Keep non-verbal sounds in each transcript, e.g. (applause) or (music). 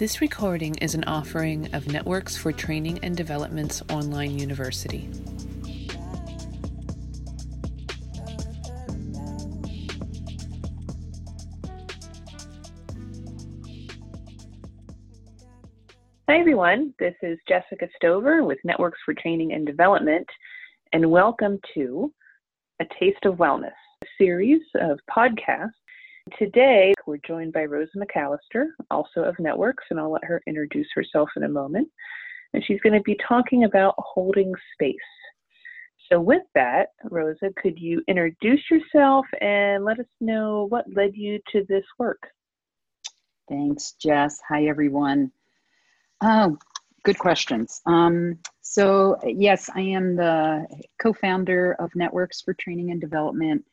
This recording is an offering of Networks for Training and Development's online university. Hi, everyone. This is Jessica Stover with Networks for Training and Development, and welcome to A Taste of Wellness, a series of podcasts Today, we're joined by Rosa McAllister, also of Networks, and I'll let her introduce herself in a moment. And she's going to be talking about holding space. So, with that, Rosa, could you introduce yourself and let us know what led you to this work? Thanks, Jess. Hi, everyone. Oh, good questions. Um, so, yes, I am the co founder of Networks for Training and Development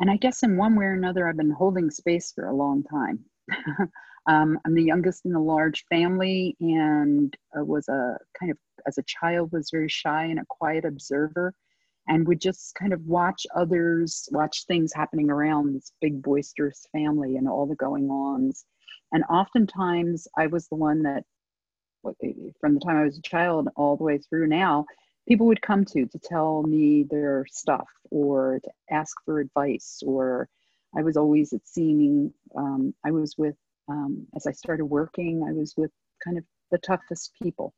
and I guess in one way or another, I've been holding space for a long time. (laughs) um, I'm the youngest in a large family and uh, was a kind of, as a child, was very shy and a quiet observer and would just kind of watch others, watch things happening around this big, boisterous family and all the going ons. And oftentimes I was the one that, from the time I was a child all the way through now, people would come to to tell me their stuff or to ask for advice or i was always at seeming um, i was with um, as i started working i was with kind of the toughest people.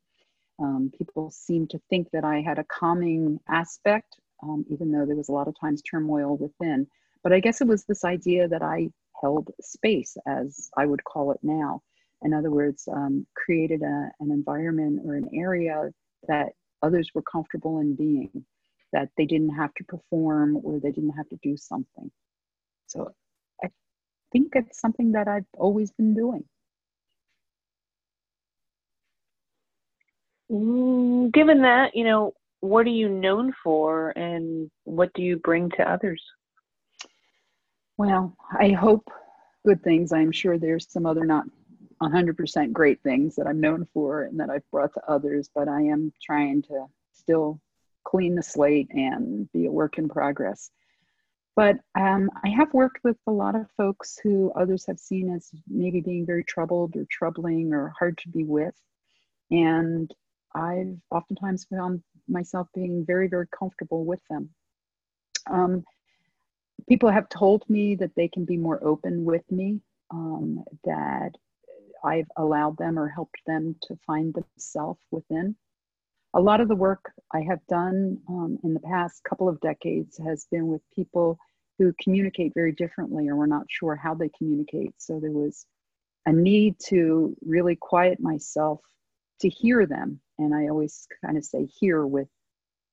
Um, people seemed to think that i had a calming aspect um, even though there was a lot of times turmoil within. But i guess it was this idea that i held space as i would call it now. In other words um, created a, an environment or an area that others were comfortable in being, that they didn't have to perform or they didn't have to do something. So I think it's something that I've always been doing. Mm, given that, you know, what are you known for and what do you bring to others? Well, I hope good things. I'm sure there's some other not 100% great things that I'm known for and that I've brought to others, but I am trying to still clean the slate and be a work in progress. But um, I have worked with a lot of folks who others have seen as maybe being very troubled or troubling or hard to be with. And I've oftentimes found myself being very, very comfortable with them. Um, people have told me that they can be more open with me, um, that I've allowed them or helped them to find themselves within. A lot of the work I have done um, in the past couple of decades has been with people who communicate very differently or we're not sure how they communicate. So there was a need to really quiet myself to hear them. And I always kind of say hear with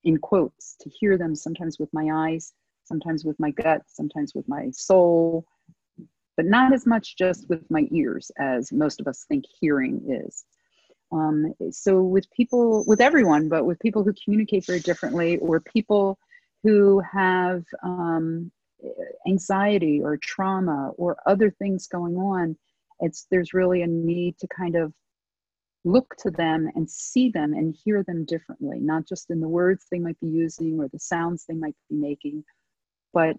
in quotes to hear them sometimes with my eyes, sometimes with my gut, sometimes with my soul, but not as much just with my ears as most of us think hearing is. Um, so with people, with everyone, but with people who communicate very differently, or people who have um, anxiety or trauma or other things going on, it's there's really a need to kind of look to them and see them and hear them differently, not just in the words they might be using or the sounds they might be making, but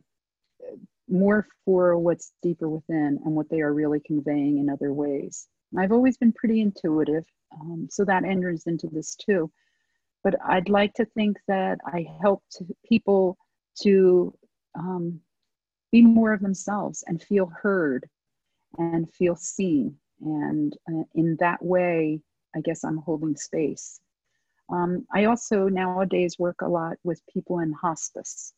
more for what's deeper within and what they are really conveying in other ways. I've always been pretty intuitive, um, so that enters into this too. But I'd like to think that I helped people to um, be more of themselves and feel heard and feel seen. And uh, in that way, I guess I'm holding space. Um, I also nowadays work a lot with people in hospice.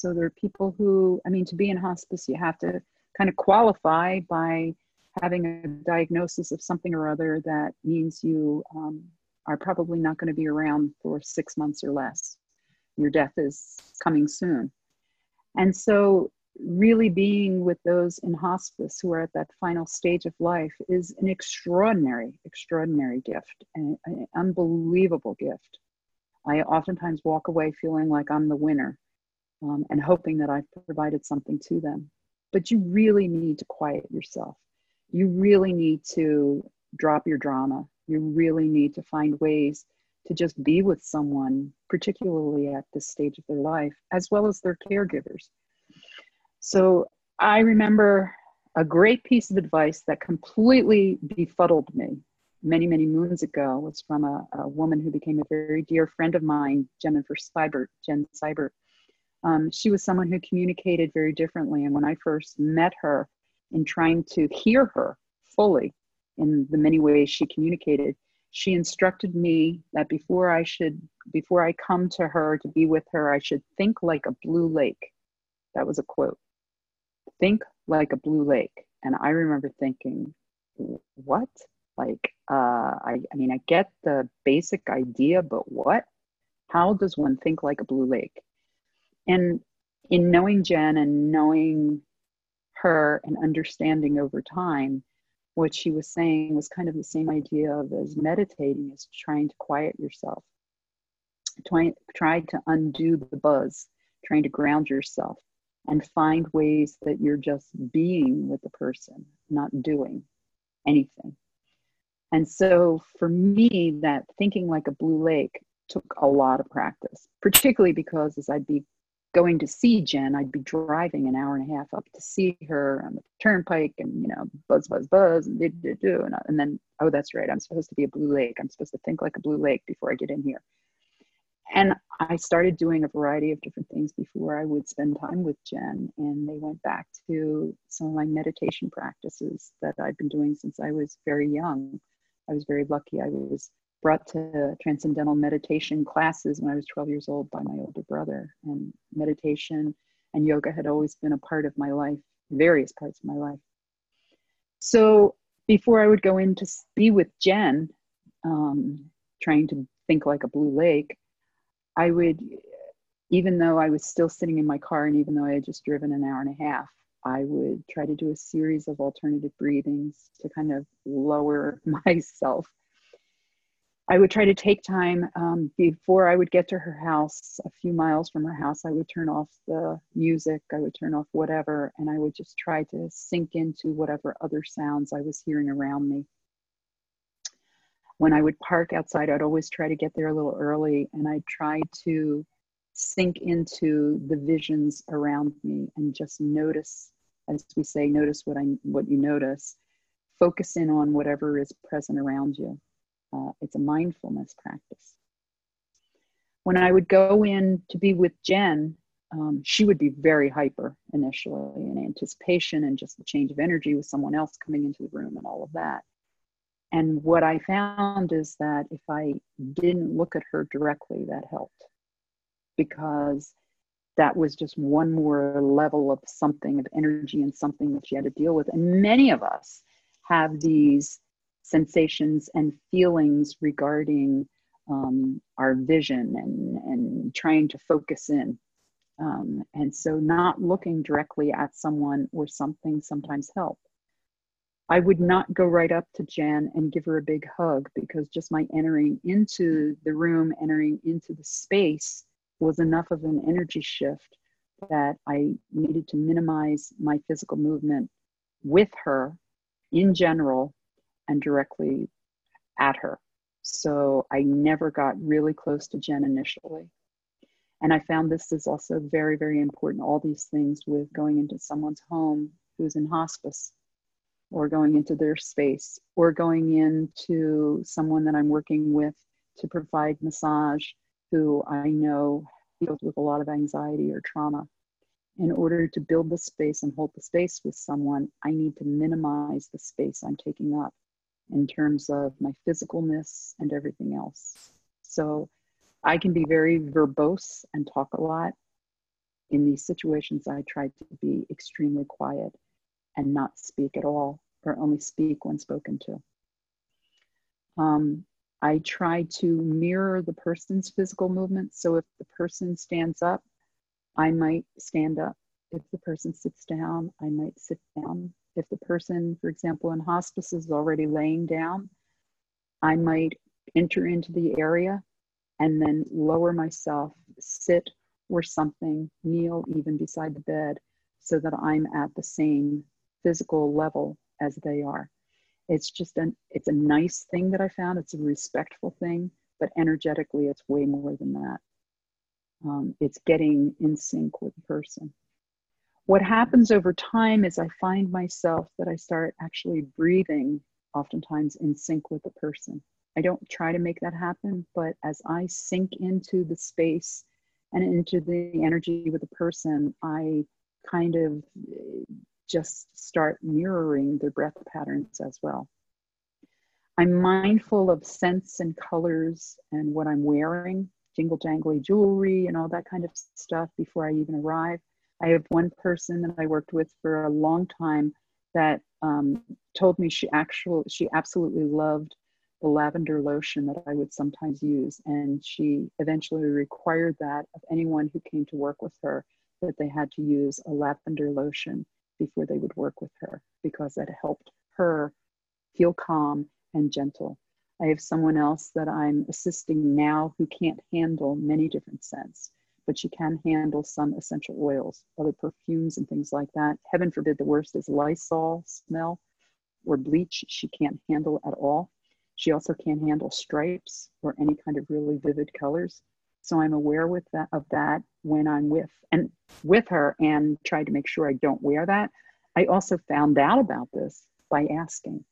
So there are people who, I mean, to be in hospice, you have to kind of qualify by having a diagnosis of something or other that means you um, are probably not going to be around for six months or less. Your death is coming soon. And so, really being with those in hospice who are at that final stage of life is an extraordinary, extraordinary gift, an, an unbelievable gift. I oftentimes walk away feeling like I'm the winner um, and hoping that I've provided something to them. But you really need to quiet yourself. You really need to drop your drama. You really need to find ways to just be with someone, particularly at this stage of their life, as well as their caregivers. So I remember a great piece of advice that completely befuddled me many, many moons ago was from a, a woman who became a very dear friend of mine, Jennifer Seibert, Jen Seibert. Um, she was someone who communicated very differently. And when I first met her in trying to hear her fully in the many ways she communicated, she instructed me that before I should, before I come to her to be with her, I should think like a blue lake. That was a quote. Think like a blue lake. And I remember thinking, what? Like, uh, I, I mean, I get the basic idea, but what? How does one think like a blue lake? And in knowing Jen and knowing her and understanding over time, what she was saying was kind of the same idea of as meditating is trying to quiet yourself, trying try to undo the buzz, trying to ground yourself and find ways that you're just being with the person, not doing anything. And so for me, that thinking like a blue lake took a lot of practice, particularly because as I'd be going to see Jen, I'd be driving an hour and a half up to see her on the turnpike and, you know, buzz, buzz, buzz, and, do, do, and, uh, and then, oh, that's right, I'm supposed to be a blue lake. I'm supposed to think like a blue lake before I get in here. And I started doing a variety of different things before I would spend time with Jen. And they went back to some of my meditation practices that I've been doing since I was very young. I was very lucky. I was brought to transcendental meditation classes when I was 12 years old by my older brother. And meditation and yoga had always been a part of my life, various parts of my life. So before I would go in to be with Jen, um, trying to think like a blue lake, I would, even though I was still sitting in my car and even though I had just driven an hour and a half, I would try to do a series of alternative breathings to kind of lower (laughs) myself. I would try to take time um, before I would get to her house, a few miles from her house. I would turn off the music, I would turn off whatever, and I would just try to sink into whatever other sounds I was hearing around me. When I would park outside, I'd always try to get there a little early and I'd try to sink into the visions around me and just notice as we say, notice what I what you notice. Focus in on whatever is present around you. Uh, it's a mindfulness practice. When I would go in to be with Jen, um, she would be very hyper initially in anticipation and just the change of energy with someone else coming into the room and all of that. And what I found is that if I didn't look at her directly, that helped because that was just one more level of something of energy and something that she had to deal with. And many of us have these sensations and feelings regarding um, our vision and, and trying to focus in. Um, and so, not looking directly at someone or something sometimes help. I would not go right up to Jan and give her a big hug because just my entering into the room, entering into the space, was enough of an energy shift that I needed to minimize my physical movement with her in general and directly at her. So I never got really close to Jen initially. And I found this is also very, very important. All these things with going into someone's home who's in hospice, or going into their space, or going into someone that I'm working with to provide massage who I know deals with a lot of anxiety or trauma. In order to build the space and hold the space with someone, I need to minimize the space I'm taking up in terms of my physicalness and everything else. So I can be very verbose and talk a lot. In these situations, I try to be extremely quiet and not speak at all, or only speak when spoken to. Um, I try to mirror the person's physical movement. So if the person stands up, I might stand up. If the person sits down, I might sit down. If the person, for example, in hospice is already laying down, I might enter into the area and then lower myself, sit or something, kneel even beside the bed so that I'm at the same physical level as they are. It's just an it's a nice thing that i found. It's a respectful thing but energetically it's way more than that. Um, it's getting in sync with the person what happens over time is I find myself that I start actually breathing oftentimes in sync with the person. I don't try to make that happen, but as I sink into the space and into the energy with the person, I kind of eh, just start mirroring their breath patterns as well. I'm mindful of scents and colors and what I'm wearing, jingle jangly jewelry and all that kind of stuff before I even arrive. I have one person that I worked with for a long time that um, told me she actually she absolutely loved the lavender lotion that I would sometimes use, and she eventually required that of anyone who came to work with her that they had to use a lavender lotion before they would work with her because it helped her feel calm and gentle. I have someone else that I'm assisting now who can't handle many different scents, but she can handle some essential oils, other perfumes, and things like that. Heaven forbid, the worst is Lysol smell or bleach, she can't handle at all. She also can't handle stripes or any kind of really vivid colors. So I'm aware with that of that when I'm with and with her and try to make sure I don't wear that. I also found out about this by asking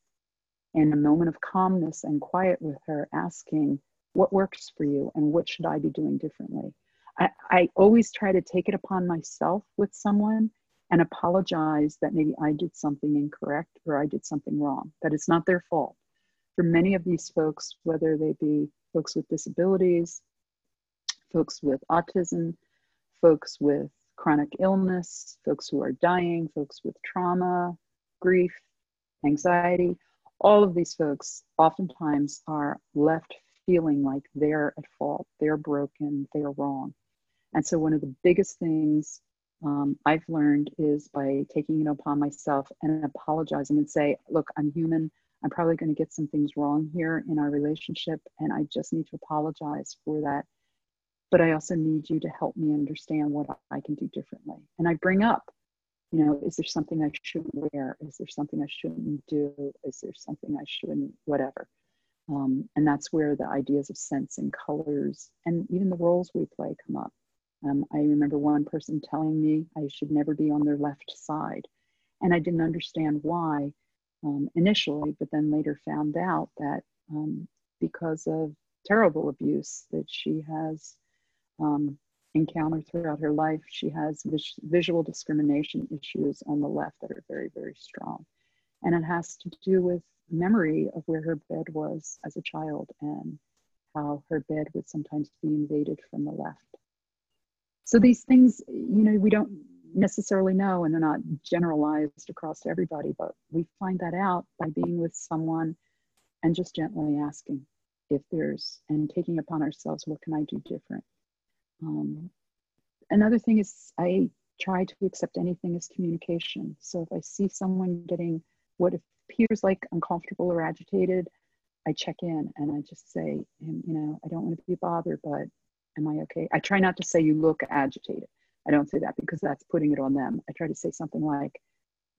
in a moment of calmness and quiet with her, asking what works for you and what should I be doing differently. I, I always try to take it upon myself with someone and apologize that maybe I did something incorrect or I did something wrong, that it's not their fault. For many of these folks, whether they be folks with disabilities, folks with autism, folks with chronic illness, folks who are dying, folks with trauma, grief, anxiety. All of these folks oftentimes are left feeling like they're at fault, they're broken, they're wrong. And so, one of the biggest things um, I've learned is by taking it upon myself and apologizing and say, look, I'm human. I'm probably going to get some things wrong here in our relationship, and I just need to apologize for that but I also need you to help me understand what I can do differently. And I bring up, you know, is there something I shouldn't wear? Is there something I shouldn't do? Is there something I shouldn't, whatever? Um, and that's where the ideas of scents and colors and even the roles we play come up. Um, I remember one person telling me I should never be on their left side. And I didn't understand why um, initially, but then later found out that um, because of terrible abuse that she has um, encountered throughout her life. She has vis- visual discrimination issues on the left that are very, very strong. And it has to do with memory of where her bed was as a child and how her bed would sometimes be invaded from the left. So these things, you know, we don't necessarily know and they're not generalized across everybody, but we find that out by being with someone and just gently asking if there's and taking upon ourselves, what can I do different? Um, another thing is I try to accept anything as communication. So if I see someone getting what appears like uncomfortable or agitated, I check in and I just say, you know, I don't want to be bothered, but am I okay? I try not to say you look agitated. I don't say that because that's putting it on them. I try to say something like,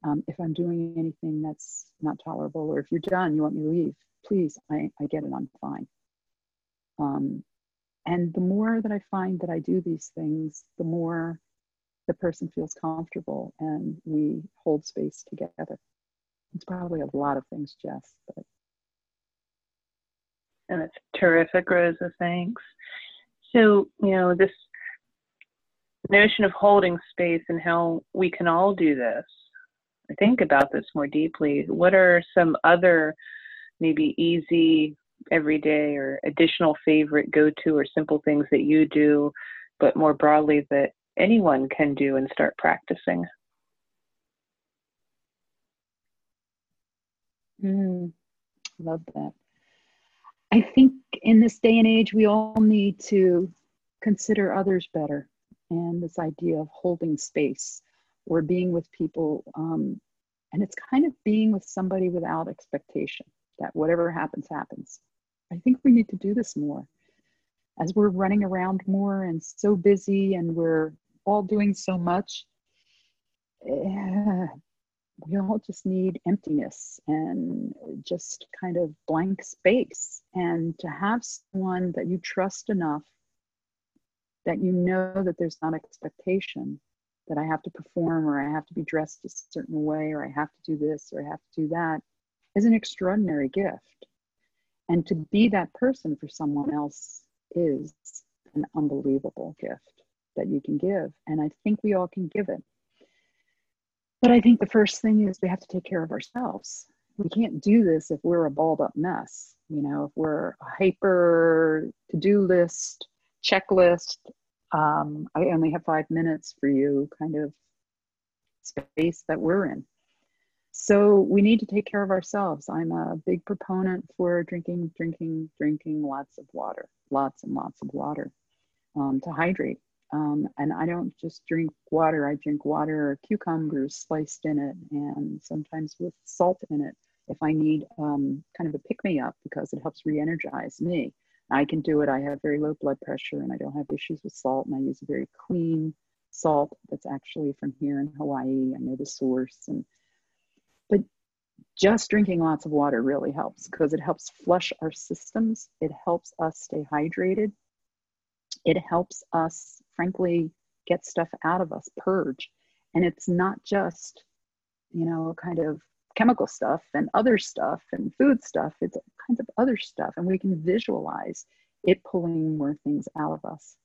um, if I'm doing anything that's not tolerable, or if you're done, you want me to leave, please, I, I get it, I'm fine. Um, and the more that I find that I do these things, the more the person feels comfortable and we hold space together. It's probably a lot of things, Jess, but and it's terrific, Rosa. Thanks. So, you know, this notion of holding space and how we can all do this. I think about this more deeply. What are some other maybe easy everyday or additional favorite go to or simple things that you do, but more broadly that anyone can do and start practicing? Mm, love that. I think in this day and age, we all need to consider others better. And this idea of holding space or being with people. Um, and it's kind of being with somebody without expectation that whatever happens, happens. I think we need to do this more. As we're running around more and so busy and we're all doing so much, eh, we all just need emptiness and just kind of blank space. And to have someone that you trust enough that you know that there's not expectation that I have to perform or I have to be dressed a certain way or I have to do this or I have to do that is an extraordinary gift. And to be that person for someone else is an unbelievable gift that you can give. And I think we all can give it. But I think the first thing is we have to take care of ourselves. We can't do this if we're a balled up mess. You know, if we're a hyper to do list, checklist, um, I only have five minutes for you kind of space that we're in. So we need to take care of ourselves. I'm a big proponent for drinking, drinking, drinking lots of water, lots and lots of water um, to hydrate. Um, and I don't just drink water, I drink water or cucumbers sliced in it and sometimes with salt in it if I need um, kind of a pick me up because it helps re energize me. I can do it. I have very low blood pressure and I don't have issues with salt, and I use a very clean salt that's actually from here in Hawaii. I know the source and but just drinking lots of water really helps because it helps flush our systems. It helps us stay hydrated. It helps us, frankly, get stuff out of us, purge. And it's not just, you know, kind of chemical stuff and other stuff and food stuff. It's kinds of other stuff. And we can visualize it pulling more things out of us.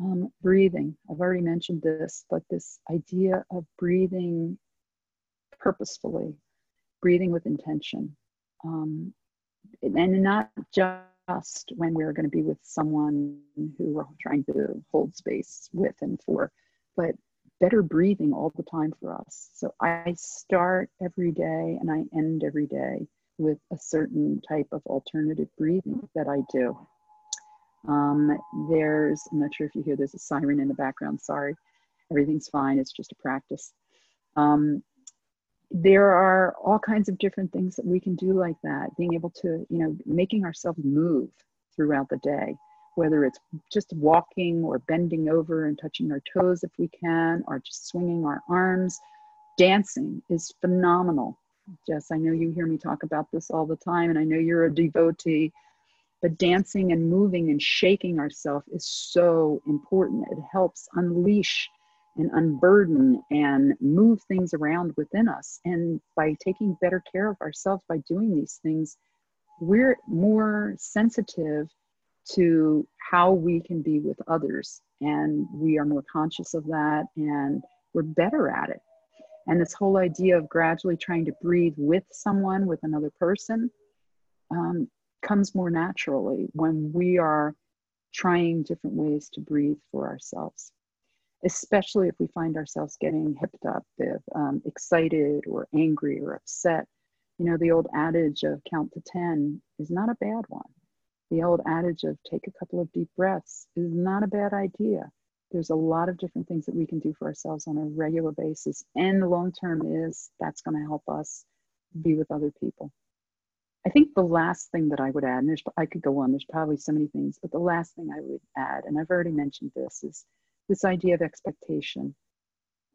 Um, breathing. I've already mentioned this, but this idea of breathing purposefully, breathing with intention, um, and not just when we're going to be with someone who we're trying to hold space with and for, but better breathing all the time for us. So I start every day and I end every day with a certain type of alternative breathing that I do. Um, there's, I'm not sure if you hear, there's a siren in the background. Sorry, everything's fine. It's just a practice. Um, there are all kinds of different things that we can do like that being able to you know making ourselves move throughout the day whether it's just walking or bending over and touching our toes if we can or just swinging our arms. Dancing is phenomenal. Jess i know you hear me talk about this all the time and i know you're a devotee but dancing and moving and shaking ourselves is so important. It helps unleash and unburden and move things around within us. And by taking better care of ourselves by doing these things, we're more sensitive to how we can be with others. And we are more conscious of that and we're better at it. And this whole idea of gradually trying to breathe with someone, with another person, um, comes more naturally when we are trying different ways to breathe for ourselves especially if we find ourselves getting hipped up, if um, excited or angry or upset. You know, the old adage of count to 10 is not a bad one. The old adage of take a couple of deep breaths is not a bad idea. There's a lot of different things that we can do for ourselves on a regular basis. And the long term is that's going to help us be with other people. I think the last thing that I would add, and there's, I could go on, there's probably so many things, but the last thing I would add, and I've already mentioned this, is this idea of expectation.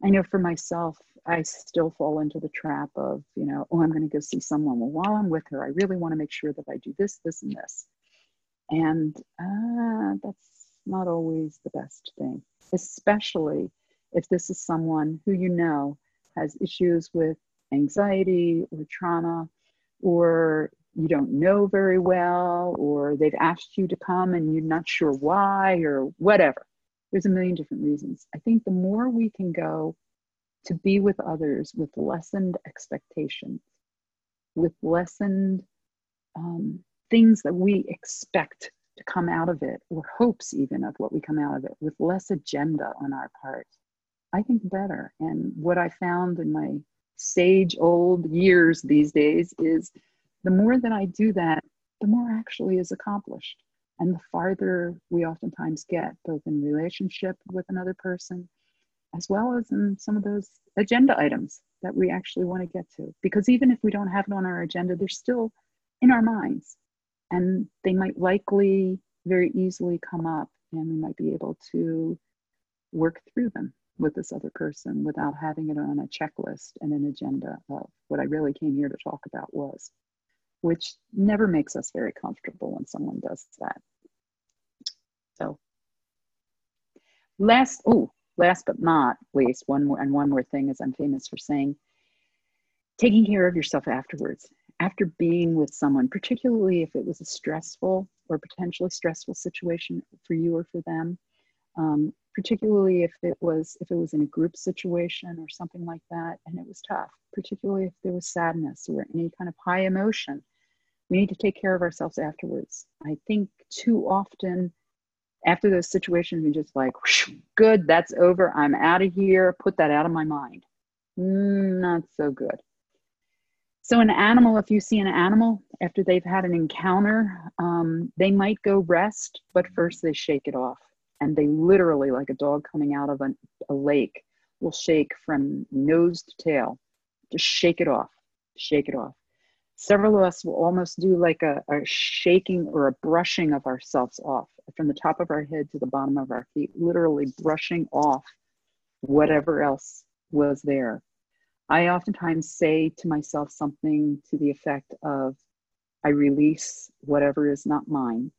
I know for myself, I still fall into the trap of, you know, oh, I'm going to go see someone. Well, while I'm with her, I really want to make sure that I do this, this, and this. And uh, that's not always the best thing, especially if this is someone who you know has issues with anxiety or trauma, or you don't know very well, or they've asked you to come and you're not sure why, or whatever there's a million different reasons. I think the more we can go to be with others with lessened expectations, with lessened um, things that we expect to come out of it, or hopes even of what we come out of it, with less agenda on our part, I think better. And what I found in my sage old years these days is the more that I do that, the more actually is accomplished and the farther we oftentimes get, both in relationship with another person, as well as in some of those agenda items that we actually want to get to. Because even if we don't have it on our agenda, they're still in our minds and they might likely very easily come up and we might be able to work through them with this other person without having it on a checklist and an agenda of what I really came here to talk about was which never makes us very comfortable when someone does that. So, last, oh, last but not least, one more and one more thing is I'm famous for saying taking care of yourself afterwards. After being with someone, particularly if it was a stressful or potentially stressful situation for you or for them, um, particularly if it was if it was in a group situation or something like that and it was tough particularly if there was sadness or any kind of high emotion we need to take care of ourselves afterwards. I think too often after those situations we just like good that's over. I'm out of here. Put that out of my mind. Mm, not so good. So an animal if you see an animal after they've had an encounter um, they might go rest but first they shake it off. And they literally, like a dog coming out of a, a lake, will shake from nose to tail, just shake it off, shake it off. Several of us will almost do like a, a shaking or a brushing of ourselves off from the top of our head to the bottom of our feet, literally brushing off whatever else was there. I oftentimes say to myself something to the effect of, I release whatever is not mine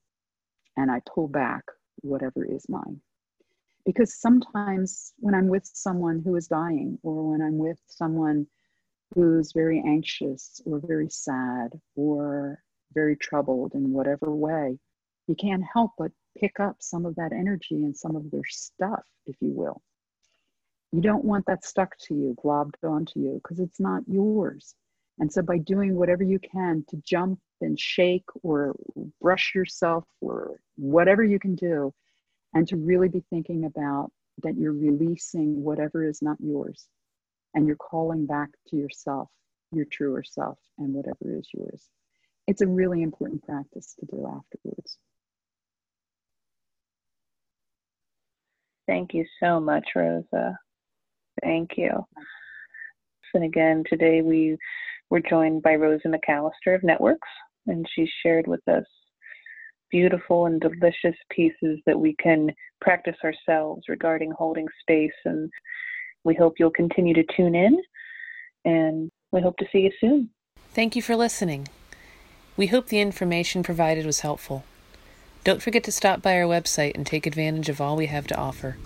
and I pull back whatever is mine. Because sometimes when I'm with someone who is dying, or when I'm with someone who's very anxious, or very sad, or very troubled in whatever way, you can't help but pick up some of that energy and some of their stuff, if you will. You don't want that stuck to you, globbed onto you, because it's not yours. And so, by doing whatever you can to jump and shake or brush yourself or whatever you can do, and to really be thinking about that you're releasing whatever is not yours and you're calling back to yourself, your truer self, and whatever is yours. It's a really important practice to do afterwards. Thank you so much, Rosa. Thank you. And again, today we were joined by Rosa McAllister of Networks, and she shared with us beautiful and delicious pieces that we can practice ourselves regarding holding space. And we hope you'll continue to tune in, and we hope to see you soon. Thank you for listening. We hope the information provided was helpful. Don't forget to stop by our website and take advantage of all we have to offer.